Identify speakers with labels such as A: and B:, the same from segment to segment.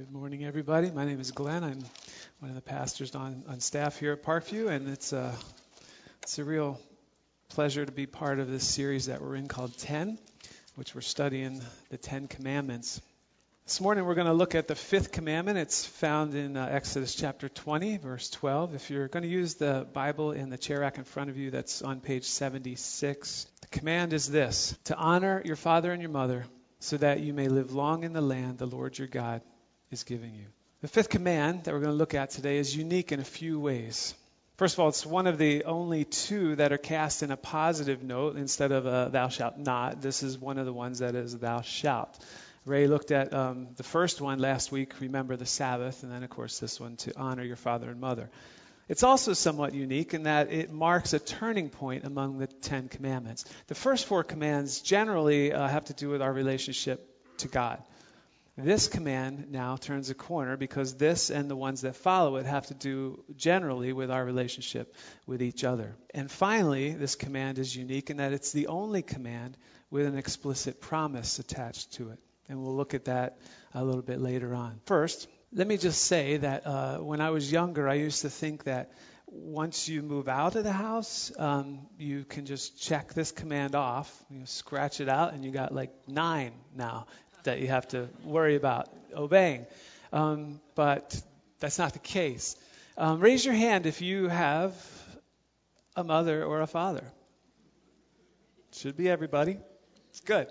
A: Good morning, everybody. My name is Glenn. I'm one of the pastors on, on staff here at Parkview, and it's a, it's a real pleasure to be part of this series that we're in called 10, which we're studying the Ten Commandments. This morning we're going to look at the fifth commandment. It's found in uh, Exodus chapter 20, verse 12. If you're going to use the Bible in the chair rack in front of you, that's on page 76. The command is this to honor your father and your mother so that you may live long in the land the Lord your God is giving you. The fifth command that we're going to look at today is unique in a few ways. First of all, it's one of the only two that are cast in a positive note instead of a thou shalt not. This is one of the ones that is thou shalt. Ray looked at um, the first one last week, remember the Sabbath, and then, of course, this one to honor your father and mother. It's also somewhat unique in that it marks a turning point among the Ten Commandments. The first four commands generally uh, have to do with our relationship to God. This command now turns a corner because this and the ones that follow it have to do generally with our relationship with each other. And finally, this command is unique in that it's the only command with an explicit promise attached to it. And we'll look at that a little bit later on. First, let me just say that uh, when I was younger, I used to think that once you move out of the house, um, you can just check this command off, you scratch it out, and you got like nine now that you have to worry about obeying. Um, but that's not the case. Um, raise your hand if you have a mother or a father. Should be everybody. It's good.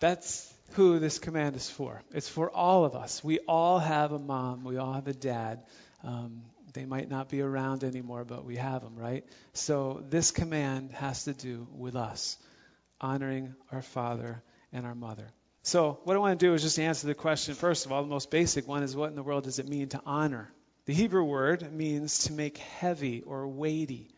A: That's who this command is for. It's for all of us. We all have a mom, we all have a dad. Um, they might not be around anymore, but we have them, right? So this command has to do with us, honoring our father and our mother. So what I want to do is just answer the question. First of all, the most basic one is what in the world does it mean to honor? The Hebrew word means to make heavy or weighty.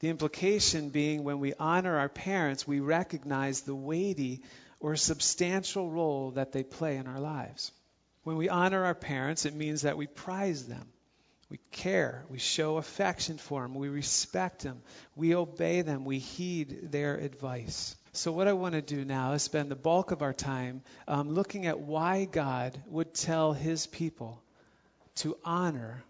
A: The implication being when we honor our parents, we recognize the weighty or substantial role that they play in our lives. When we honor our parents, it means that we prize them. We care. We show affection for them. We respect them. We obey them. We heed their advice. So, what I want to do now is spend the bulk of our time um, looking at why God would tell his people to honor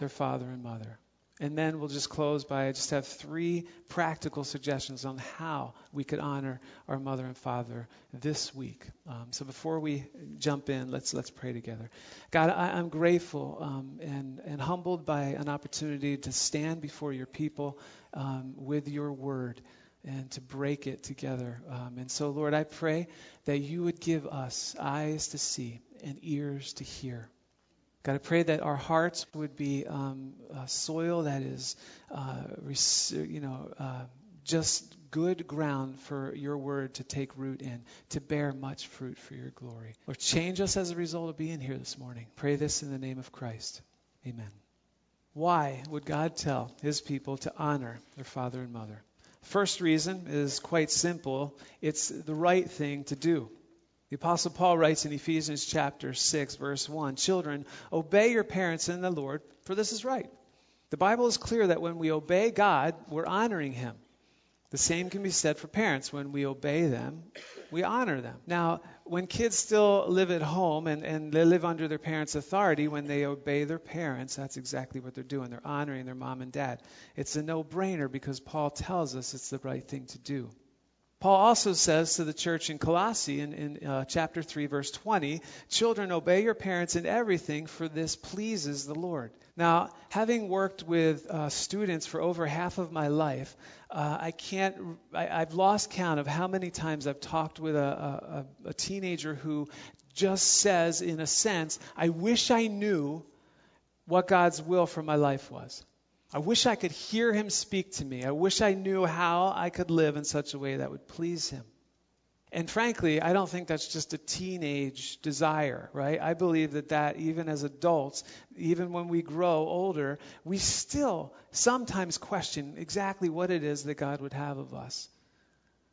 A: their father and mother. And then we'll just close by I just have three practical suggestions on how we could honor our mother and father this week. Um, so before we jump in, let's let's pray together. God, I, am grateful um, and and humbled by an opportunity to stand before your people um, with your word and to break it together. Um, and so, Lord, I pray that you would give us eyes to see and ears to hear. God, I pray that our hearts would be um, soil that is, uh, you know, uh, just good ground for your word to take root in, to bear much fruit for your glory. Lord, change us as a result of being here this morning. Pray this in the name of Christ. Amen. Why would God tell his people to honor their father and mother? First reason is quite simple it's the right thing to do. The Apostle Paul writes in Ephesians chapter 6, verse 1 Children, obey your parents in the Lord, for this is right. The Bible is clear that when we obey God, we're honoring Him. The same can be said for parents. When we obey them, we honor them. Now, when kids still live at home and, and they live under their parents' authority, when they obey their parents, that's exactly what they're doing. They're honoring their mom and dad. It's a no brainer because Paul tells us it's the right thing to do. Paul also says to the church in Colossae in, in uh, chapter 3, verse 20, Children, obey your parents in everything, for this pleases the Lord. Now, having worked with uh, students for over half of my life, uh, I can't, I, have lost count of how many times I've talked with a, a, a teenager who just says, in a sense, I wish I knew what God's will for my life was. I wish I could hear him speak to me. I wish I knew how I could live in such a way that would please him. And frankly, I don't think that's just a teenage desire, right? I believe that that even as adults, even when we grow older, we still sometimes question exactly what it is that God would have of us.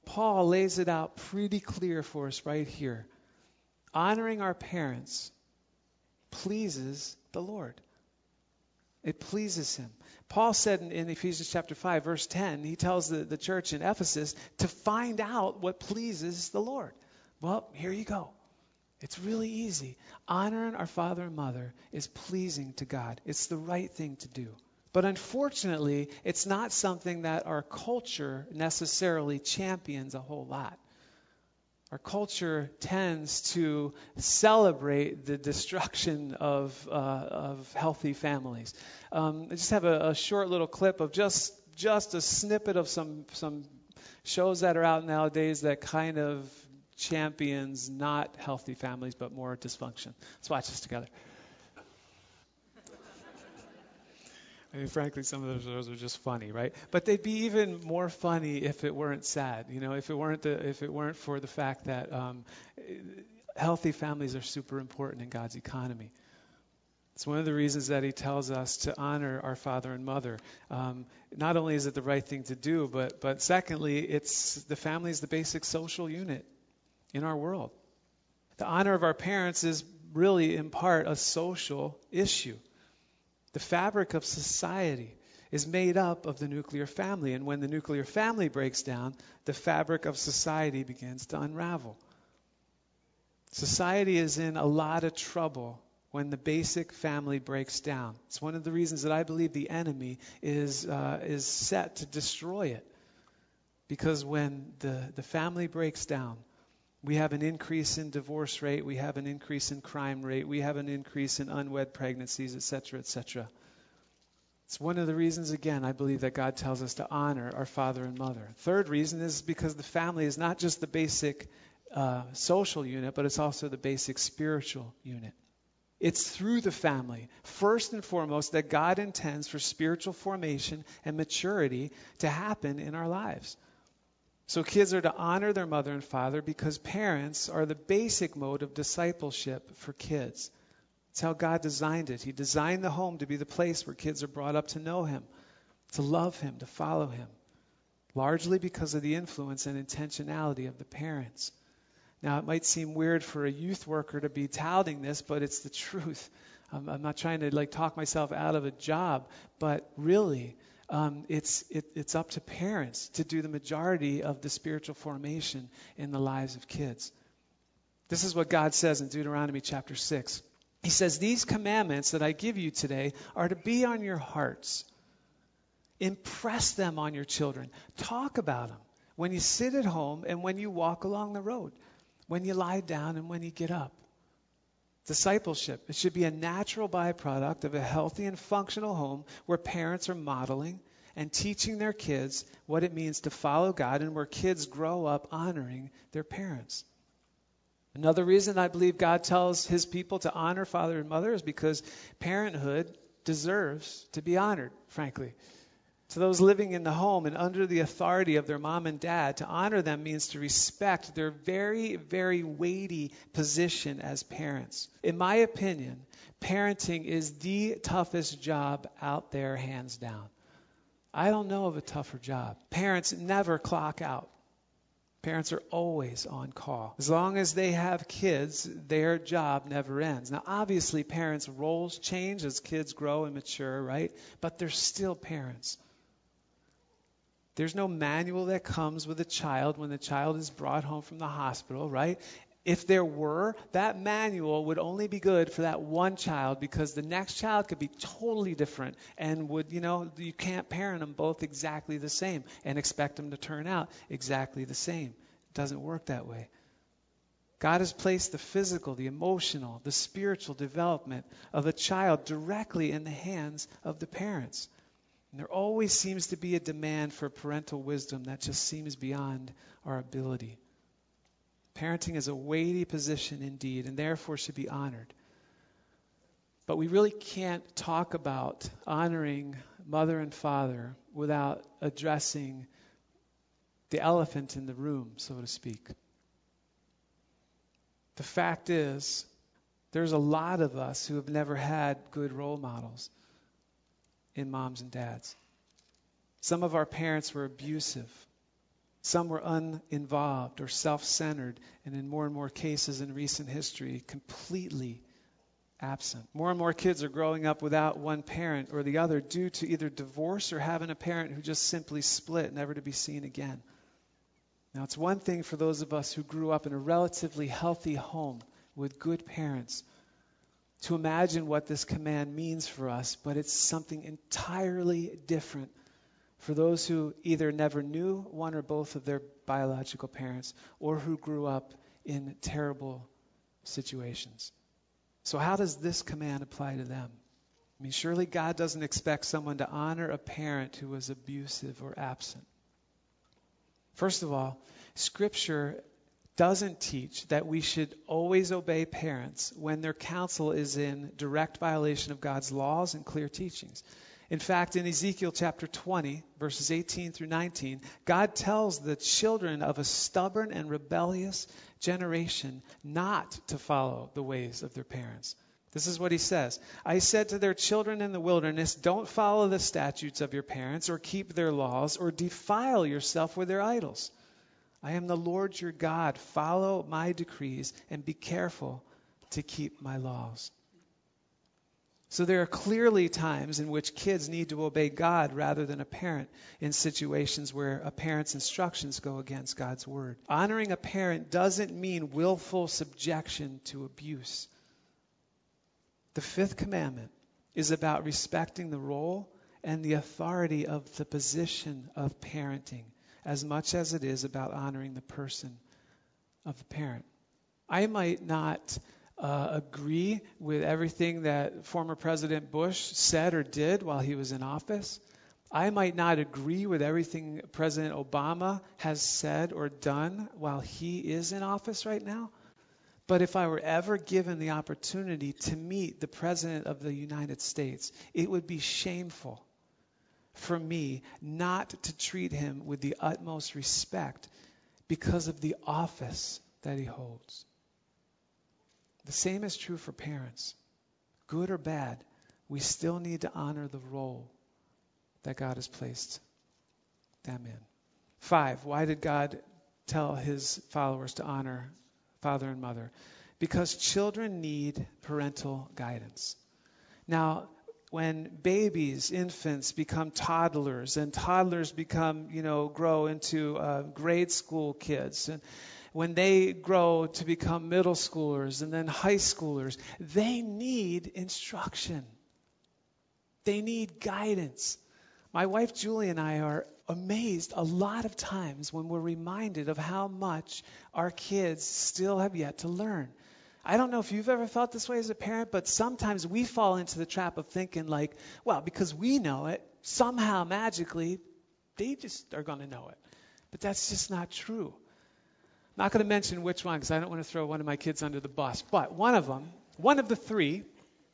A: Paul lays it out pretty clear for us right here. Honoring our parents pleases the Lord. It pleases him. Paul said in, in, Ephesians chapter 5, verse 10, he tells the, the church in Ephesus to find out what pleases the Lord. Well, here you go. It's really easy. Honoring our father and mother is pleasing to God, it's the right thing to do. But unfortunately, it's not something that our culture necessarily champions a whole lot. Our culture tends to celebrate the destruction of, uh, of healthy families. Um, I just have a, a short little clip of just just a snippet of some some shows that are out nowadays that kind of champions not healthy families but more dysfunction. Let's watch this together. I mean, frankly, some of those are just funny, right? But they'd be even more funny if it weren't sad. You know, if it weren't the, if it weren't for the fact that um, healthy families are super important in God's economy. It's one of the reasons that He tells us to honor our father and mother. Um, not only is it the right thing to do, but but secondly, it's the family is the basic social unit in our world. The honor of our parents is really, in part, a social issue. The fabric of society is made up of the nuclear family. And when the nuclear family breaks down, the fabric of society begins to unravel. Society is in a lot of trouble when the basic family breaks down. It's one of the reasons that I believe the enemy is, uh, is set to destroy it. Because when the, the family breaks down, we have an increase in divorce rate, we have an increase in crime rate, we have an increase in unwed pregnancies, etc., etc. It's one of the reasons, again, I believe that God tells us to honor our father and mother. Third reason is because the family is not just the basic uh, social unit, but it's also the basic spiritual unit. It's through the family, first and foremost, that God intends for spiritual formation and maturity to happen in our lives. So kids are to honor their mother and father because parents are the basic mode of discipleship for kids. It's how God designed it. He designed the home to be the place where kids are brought up to know Him, to love Him, to follow Him, largely because of the influence and intentionality of the parents. Now, it might seem weird for a youth worker to be touting this, but it's the truth. I'm, I'm not trying to like talk myself out of a job, but really, um, it's, it, it's up to parents to do the majority of the spiritual formation in the lives of kids. This is what God says in Deuteronomy chapter 6. He says, These commandments that I give you today are to be on your hearts. Impress them on your children. Talk about them when you sit at home and when you walk along the road, when you lie down and when you get up. Discipleship. It should be a natural byproduct of a healthy and functional home where parents are modeling and teaching their kids what it means to follow God and where kids grow up honoring their parents. Another reason I believe God tells his people to honor father and mother is because parenthood deserves to be honored, frankly to those living in the home and under the authority of their mom and dad. To honor them means to respect their very, very weighty position as parents. In my opinion, parenting is the toughest job out there, hands down. I don't know of a tougher job. Parents never clock out. Parents are always on call. As long as they have kids, their job never ends. Now, obviously, parents' roles change as kids grow and mature, right? But they're still parents. There's no manual that comes with a child when the child is brought home from the hospital, right? If there were, that manual would only be good for that one child because the next child could be totally different and would, you know, you can't parent them both exactly the same and expect them to turn out exactly the same. It doesn't work that way. God has placed the physical, the emotional, the spiritual development of a child directly in the hands of the parents. And there always seems to be a demand for parental wisdom that just seems beyond our ability. Parenting is a weighty position indeed, and therefore should be honored. But we really can't talk about honoring mother and father without addressing the elephant in the room, so to speak. The fact is, there's a lot of us who have never had good role models in moms and dads. Some of our parents were abusive. Some were uninvolved or self centered, and in more and more cases in recent history, completely absent. More and more kids are growing up without one parent or the other due to either divorce or having a parent who just simply split, never to be seen again. Now, it's one thing for those of us who grew up in a relatively healthy home with good parents to imagine what this command means for us, but it's something entirely different for those who either never knew one or both of their biological parents or who grew up in terrible situations. So, how does this command apply to them? I mean, surely God doesn't expect someone to honor a parent who was abusive or absent. First of all, Scripture doesn't teach that we should always obey parents when their counsel is in direct violation of God's laws and clear teachings. In fact, in Ezekiel chapter 20, verses 18 through 19, God tells the children of a stubborn and rebellious generation not to follow the ways of their parents. This is what he says I said to their children in the wilderness, Don't follow the statutes of your parents, or keep their laws, or defile yourself with their idols. I am the Lord your God. Follow my decrees and be careful to keep my laws. So there are clearly times in which kids need to obey God rather than a parent in situations where a parent's instructions go against God's word. Honoring a parent doesn't mean willful subjection to abuse. The fifth commandment is about respecting the role and the authority of the position of parenting as much as it is about honoring the person of the parent. I might not uh, agree with everything that former President Bush said or did while he was in office. I might not agree with everything President Obama has said or done while he is in office right now. But if I were ever given the opportunity to meet the President of the United States, it would be shameful for me not to treat him with the utmost respect because of the office that he holds. The same is true for parents. Good or bad, we still need to honor the role that God has placed them in. Five, why did God tell his followers to honor father and mother? Because children need parental guidance. Now, when babies, infants become toddlers, and toddlers become, you know, grow into uh, grade school kids, and when they grow to become middle schoolers and then high schoolers, they need instruction. They need guidance. My wife Julie and I are amazed a lot of times when we're reminded of how much our kids still have yet to learn. I don't know if you've ever felt this way as a parent, but sometimes we fall into the trap of thinking, like, well, because we know it, somehow magically, they just are going to know it. But that's just not true. I'm not going to mention which one because I don't want to throw one of my kids under the bus. But one of them, one of the three,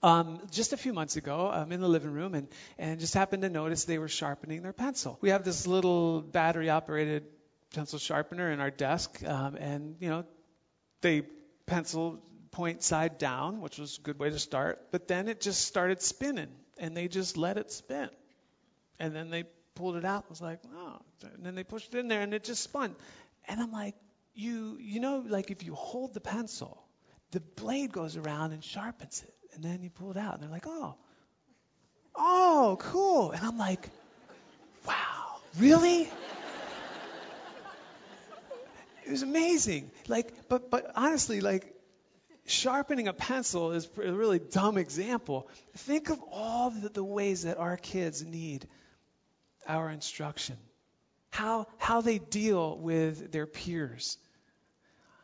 A: um, just a few months ago, I'm um, in the living room and, and just happened to notice they were sharpening their pencil. We have this little battery operated pencil sharpener in our desk, um, and, you know, they pencil point side down, which was a good way to start. But then it just started spinning, and they just let it spin. And then they pulled it out. It was like, oh. And then they pushed it in there, and it just spun. And I'm like, you, you know, like if you hold the pencil, the blade goes around and sharpens it, and then you pull it out, and they're like, oh, oh, cool. And I'm like, wow, really? it was amazing. Like, but but honestly, like sharpening a pencil is a really dumb example. Think of all the, ways that our kids need our instruction. How, how they deal with their peers.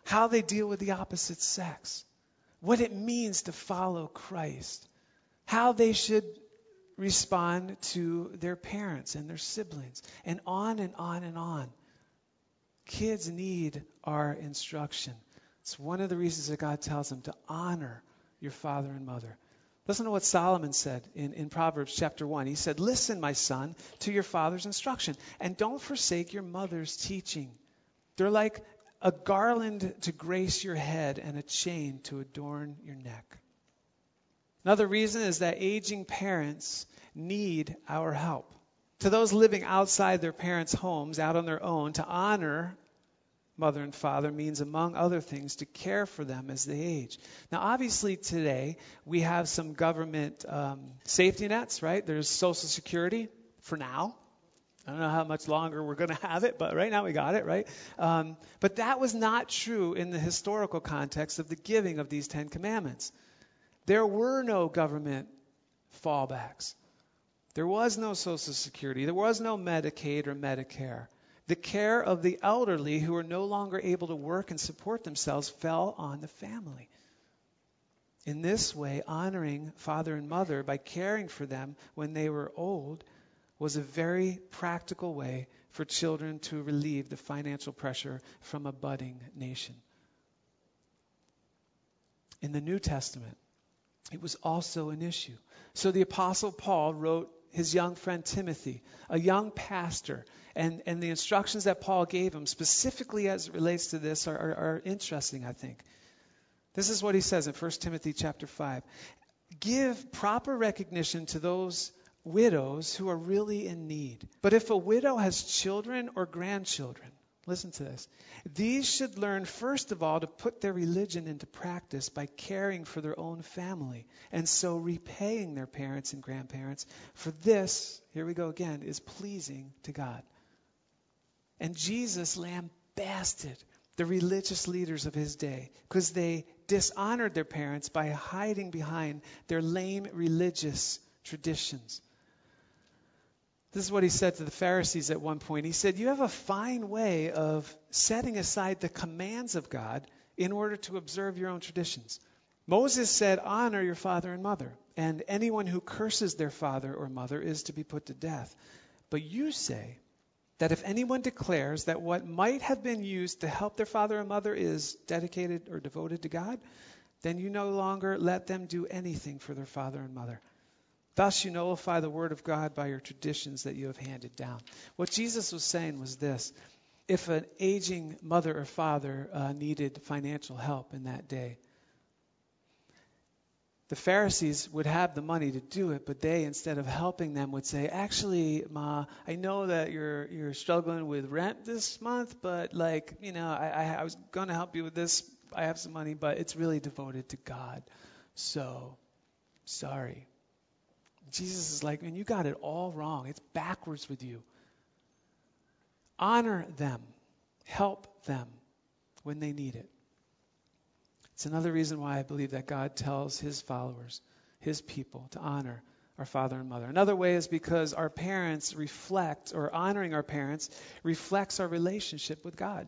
A: How they deal with the opposite sex. What it means to follow Christ. How they should respond to their parents and their siblings. And on and on and on. Kids need our instruction. It's one of the reasons that God tells them to honor your father and mother. Listen to what Solomon said in, in Proverbs chapter 1. He said, Listen, my son, to your father's instruction, and don't forsake your mother's teaching. They're like a garland to grace your head and a chain to adorn your neck. Another reason is that aging parents need our help. To those living outside their parents' homes, out on their own, to honor mother and father means, among other things, to care for them as they age. Now, obviously, today we have some government um, safety nets, right? There's Social Security for now. I don't know how much longer we're going to have it, but right now we got it, right? Um, but that was not true in the historical context of the giving of these Ten Commandments. There were no government fallbacks. There was no Social Security. There was no Medicaid or Medicare. The care of the elderly who were no longer able to work and support themselves fell on the family. In this way, honoring father and mother by caring for them when they were old was a very practical way for children to relieve the financial pressure from a budding nation. In the New Testament, it was also an issue. So the Apostle Paul wrote his young friend Timothy, a young pastor, and, and the instructions that Paul gave him, specifically as it relates to this, are, are, are interesting, I think. This is what he says in 1 Timothy chapter 5. Give proper recognition to those widows who are really in need. But if a widow has children or grandchildren, listen to this. These should learn, first of all, to put their religion into practice by caring for their own family and so repaying their parents and grandparents. For this, here we go again, is pleasing to God. And Jesus lambasted the religious leaders of his day because they dishonored their parents by hiding behind their lame religious traditions. This is what he said to the Pharisees at one point. He said, You have a fine way of setting aside the commands of God in order to observe your own traditions. Moses said, Honor your father and mother, and anyone who curses their father or mother is to be put to death. But you say that if anyone declares that what might have been used to help their father or mother is dedicated or devoted to God, then you no longer let them do anything for their father and mother. Thus, you nullify the word of God by your traditions that you have handed down. What Jesus was saying was this if an aging mother or father uh, needed financial help in that day, the Pharisees would have the money to do it, but they, instead of helping them, would say, "Actually, Ma, I know that you're you're struggling with rent this month, but like, you know, I, I was going to help you with this. I have some money, but it's really devoted to God. So, sorry." Jesus is like, man, you got it all wrong. It's backwards with you. Honor them, help them when they need it. It's another reason why I believe that God tells his followers, his people, to honor our father and mother. Another way is because our parents reflect, or honoring our parents reflects our relationship with God.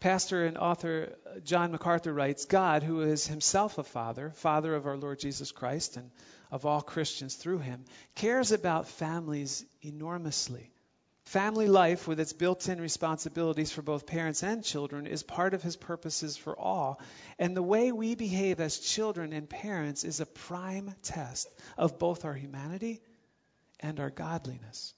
A: Pastor and author John MacArthur writes God, who is himself a father, father of our Lord Jesus Christ and of all Christians through him, cares about families enormously. Family life, with its built in responsibilities for both parents and children, is part of his purposes for all. And the way we behave as children and parents is a prime test of both our humanity and our godliness.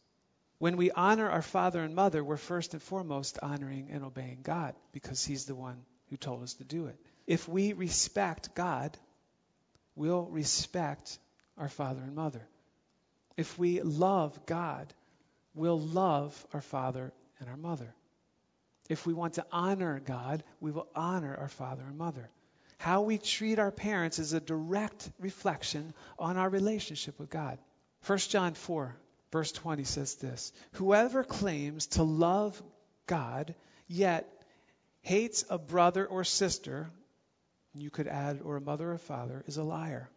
A: When we honor our father and mother, we're first and foremost honoring and obeying God because He's the one who told us to do it. If we respect God, we'll respect our father and mother. If we love God, we'll love our father and our mother. If we want to honor God, we will honor our father and mother. How we treat our parents is a direct reflection on our relationship with God. 1 John 4 Verse 20 says this Whoever claims to love God, yet hates a brother or sister, you could add, or a mother or father, is a liar.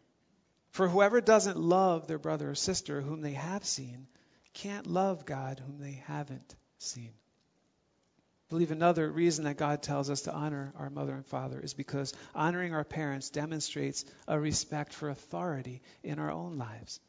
A: For whoever doesn't love their brother or sister whom they have seen can't love God whom they haven't seen. I believe another reason that God tells us to honor our mother and father is because honoring our parents demonstrates a respect for authority in our own lives.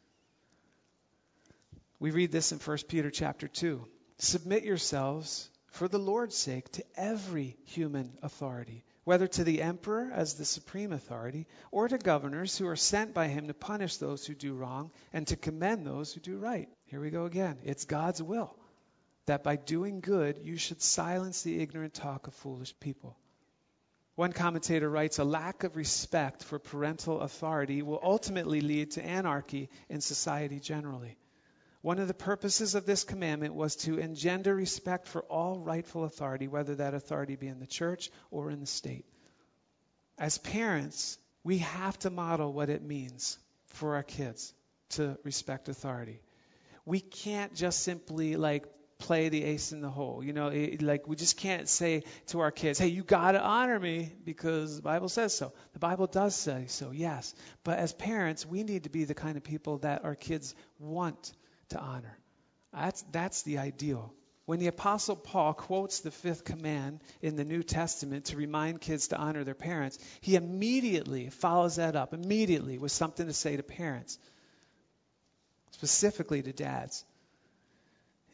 A: We read this in 1 Peter chapter 2. Submit yourselves for the Lord's sake to every human authority, whether to the emperor as the supreme authority, or to governors who are sent by him to punish those who do wrong and to commend those who do right. Here we go again. It's God's will that by doing good you should silence the ignorant talk of foolish people. One commentator writes a lack of respect for parental authority will ultimately lead to anarchy in society generally. One of the purposes of this commandment was to engender respect for all rightful authority, whether that authority be in the church or in the state. As parents, we have to model what it means for our kids to respect authority. We can't just simply like play the ace in the hole. You know, it, like we just can't say to our kids, "Hey, you got to honor me because the Bible says so." The Bible does say so, yes. But as parents, we need to be the kind of people that our kids want to honor. That's that's the ideal. When the apostle Paul quotes the fifth command in the New Testament to remind kids to honor their parents, he immediately follows that up immediately with something to say to parents, specifically to dads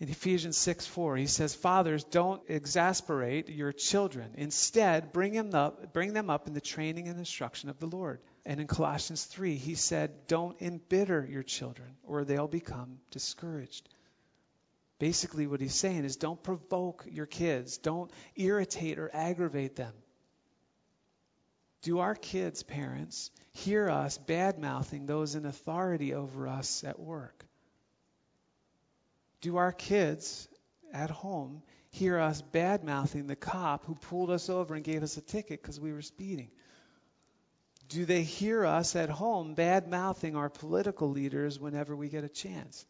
A: in Ephesians 6 4, he says, Fathers, don't exasperate your children. Instead, bring them, up, bring them up in the training and instruction of the Lord. And in Colossians 3, he said, Don't embitter your children, or they'll become discouraged. Basically, what he's saying is don't provoke your kids, don't irritate or aggravate them. Do our kids, parents, hear us bad mouthing those in authority over us at work? Do our kids at home hear us bad mouthing the cop who pulled us over and gave us a ticket because we were speeding? Do they hear us at home bad mouthing our political leaders whenever we get a chance?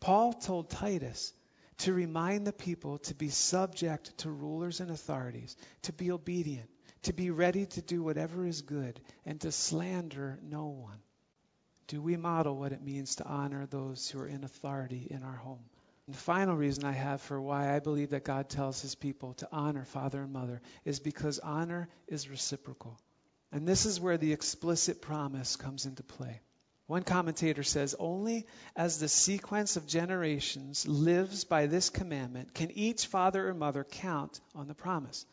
A: Paul told Titus to remind the people to be subject to rulers and authorities, to be obedient, to be ready to do whatever is good, and to slander no one. Do we model what it means to honor those who are in authority in our home? And the final reason I have for why I believe that God tells his people to honor father and mother is because honor is reciprocal. And this is where the explicit promise comes into play. One commentator says, Only as the sequence of generations lives by this commandment can each father or mother count on the promise.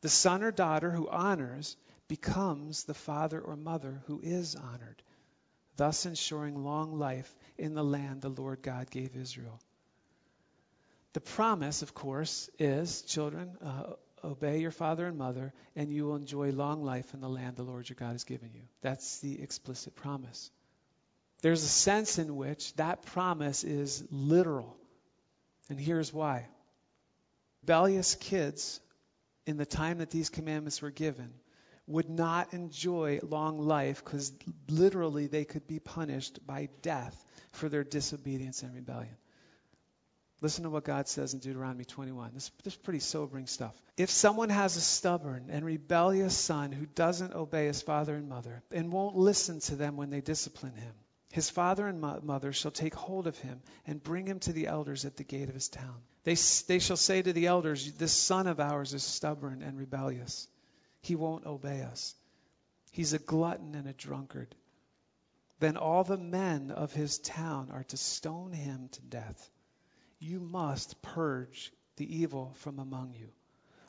A: The son or daughter who honors becomes the father or mother who is honored thus ensuring long life in the land the Lord God gave Israel. The promise, of course, is children, uh, obey your father and mother, and you will enjoy long life in the land the Lord your God has given you. That's the explicit promise. There's a sense in which that promise is literal. And here's why. Rebellious kids, in the time that these commandments were given, would not enjoy long life because literally they could be punished by death for their disobedience and rebellion. Listen to what God says in Deuteronomy 21. This, this is pretty sobering stuff. If someone has a stubborn and rebellious son who doesn't obey his father and mother and won't listen to them when they discipline him, his father and mother shall take hold of him and bring him to the elders at the gate of his town. They, they shall say to the elders, This son of ours is stubborn and rebellious. He won't obey us. He's a glutton and a drunkard. Then all the men of his town are to stone him to death. You must purge the evil from among you.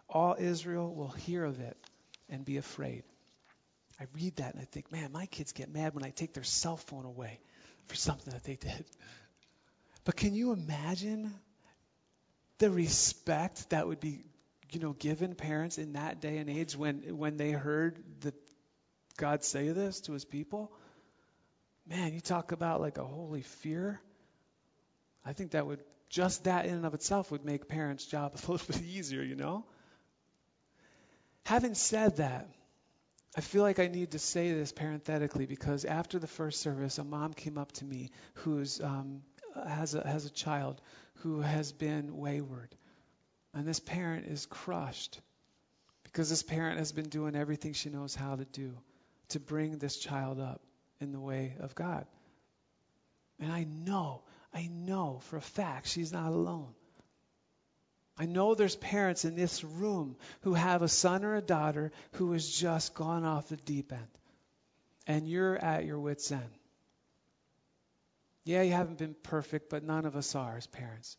A: All Israel will hear of it and be afraid. I read that and I think, man, my kids get mad when I take their cell phone away for something that they did. But can you imagine the respect that would be you know, given parents in that day and age when when they heard that God say this to his people, man, you talk about like a holy fear. I think that would just that in and of itself would make parents' job a little bit easier, you know? Having said that, I feel like I need to say this parenthetically because after the first service, a mom came up to me who's um, has a has a child who has been wayward, and this parent is crushed because this parent has been doing everything she knows how to do to bring this child up in the way of God. And I know, I know for a fact she's not alone. I know there's parents in this room who have a son or a daughter who has just gone off the deep end. And you're at your wits' end. Yeah, you haven't been perfect, but none of us are as parents.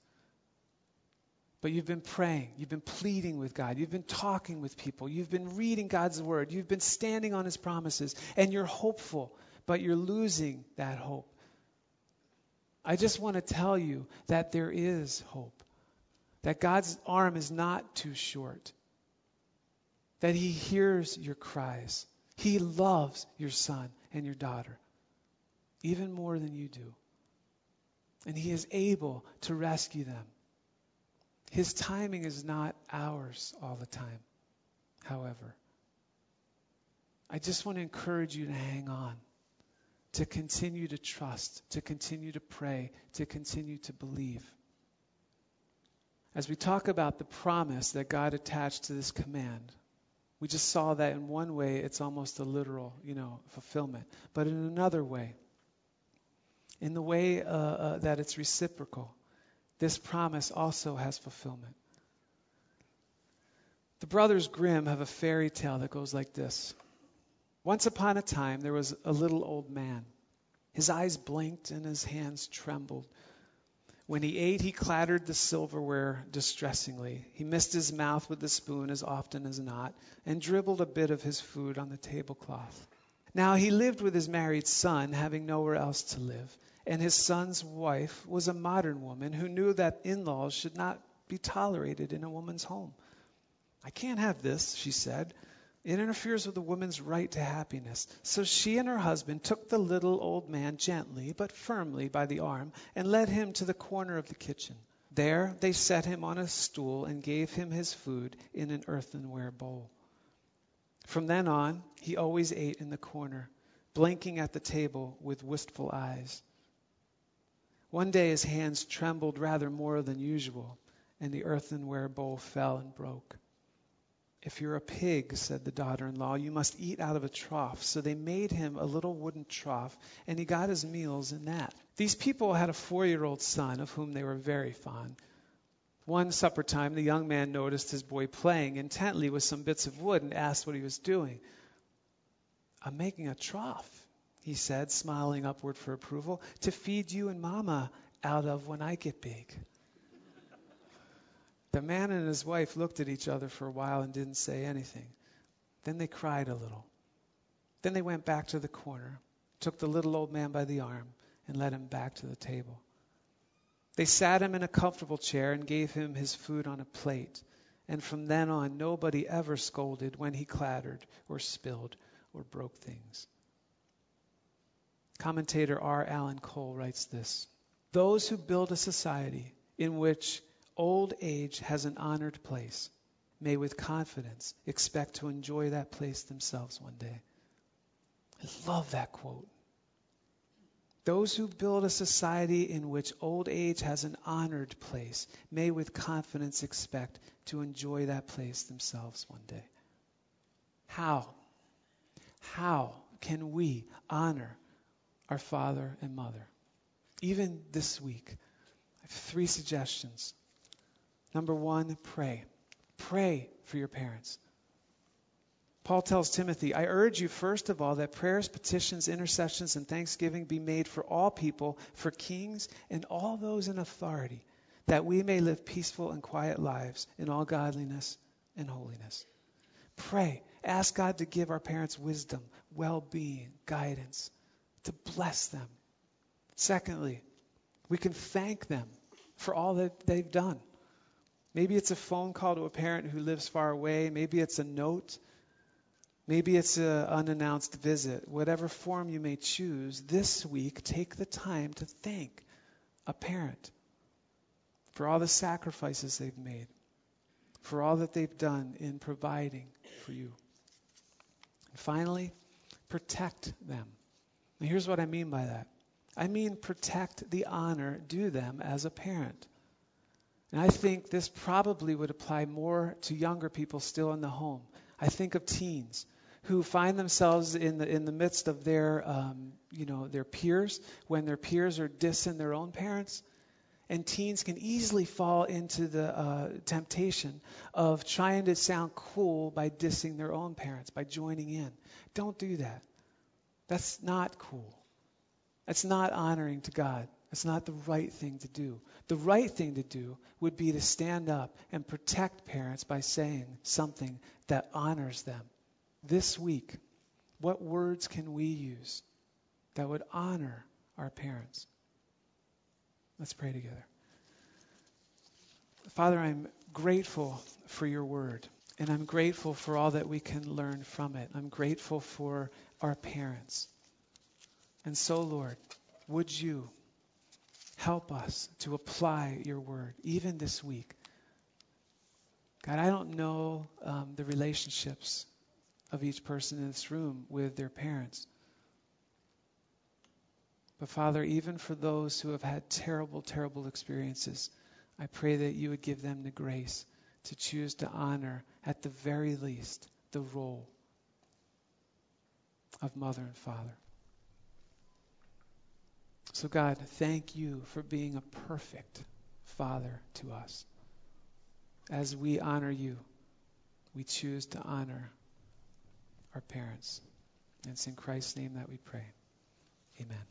A: But you've been praying, you've been pleading with God, you've been talking with people, you've been reading God's word, you've been standing on his promises, and you're hopeful, but you're losing that hope. I just want to tell you that there is hope, that God's arm is not too short, that he hears your cries, he loves your son and your daughter, even more than you do, and he is able to rescue them. His timing is not ours all the time, however. I just want to encourage you to hang on. To continue to trust, to continue to pray, to continue to believe. As we talk about the promise that God attached to this command, we just saw that in one way it's almost a literal, you know, fulfillment. But in another way, in the way uh, uh, that it's reciprocal, this promise also has fulfillment. The brothers Grimm have a fairy tale that goes like this. Once upon a time, there was a little old man. His eyes blinked and his hands trembled. When he ate, he clattered the silverware distressingly. He missed his mouth with the spoon as often as not, and dribbled a bit of his food on the tablecloth. Now he lived with his married son, having nowhere else to live, and his son's wife was a modern woman who knew that in laws should not be tolerated in a woman's home. I can't have this, she said. It interferes with a woman's right to happiness. So she and her husband took the little old man gently but firmly by the arm and led him to the corner of the kitchen. There they set him on a stool and gave him his food in an earthenware bowl. From then on, he always ate in the corner, blinking at the table with wistful eyes. One day his hands trembled rather more than usual, and the earthenware bowl fell and broke. If you're a pig, said the daughter in law, you must eat out of a trough. So they made him a little wooden trough, and he got his meals in that. These people had a four year old son of whom they were very fond. One supper time, the young man noticed his boy playing intently with some bits of wood and asked what he was doing. I'm making a trough, he said, smiling upward for approval, to feed you and Mama out of when I get big. The man and his wife looked at each other for a while and didn't say anything. Then they cried a little. Then they went back to the corner, took the little old man by the arm, and led him back to the table. They sat him in a comfortable chair and gave him his food on a plate. And from then on, nobody ever scolded when he clattered or spilled or broke things. Commentator R. Alan Cole writes this Those who build a society in which old age has an honored place may with confidence expect to enjoy that place themselves one day. I love that quote. Those who build a society in which old age has an honored place may with confidence expect to enjoy that place themselves one day. How? How can we honor our father and mother? Even this week, I have three suggestions Number one, pray. Pray for your parents. Paul tells Timothy, I urge you, first of all, that prayers, petitions, intercessions, and thanksgiving be made for all people, for kings, and all those in authority, that we may live peaceful and quiet lives in all godliness and holiness. Pray. Ask God to give our parents wisdom, well being, guidance, to bless them. Secondly, we can thank them for all that they've done. Maybe it's a phone call to a parent who lives far away. Maybe it's a note. Maybe it's an unannounced visit. Whatever form you may choose, this week, take the time to thank a parent for all the sacrifices they've made, for all that they've done in providing for you. And finally, protect them. Now, here's what I mean by that I mean protect the honor due them as a parent. And I think this probably would apply more to younger people still in the home. I think of teens who find themselves in the in the midst of their um, you know their peers when their peers are dissing their own parents, and teens can easily fall into the uh, temptation of trying to sound cool by dissing their own parents by joining in. Don't do that. That's not cool. That's not honoring to God. That's not the right thing to do. The right thing to do would be to stand up and protect parents by saying something that honors them. This week, what words can we use that would honor our parents? Let's pray together. Father, I'm grateful for your word, and I'm grateful for all that we can learn from it. I'm grateful for our parents. And so, Lord, would you Help us to apply your word, even this week. God, I don't know um, the relationships of each person in this room with their parents. But Father, even for those who have had terrible, terrible experiences, I pray that you would give them the grace to choose to honor, at the very least, the role of mother and father. So, God, thank you for being a perfect father to us. As we honor you, we choose to honor our parents. And it's in Christ's name that we pray. Amen.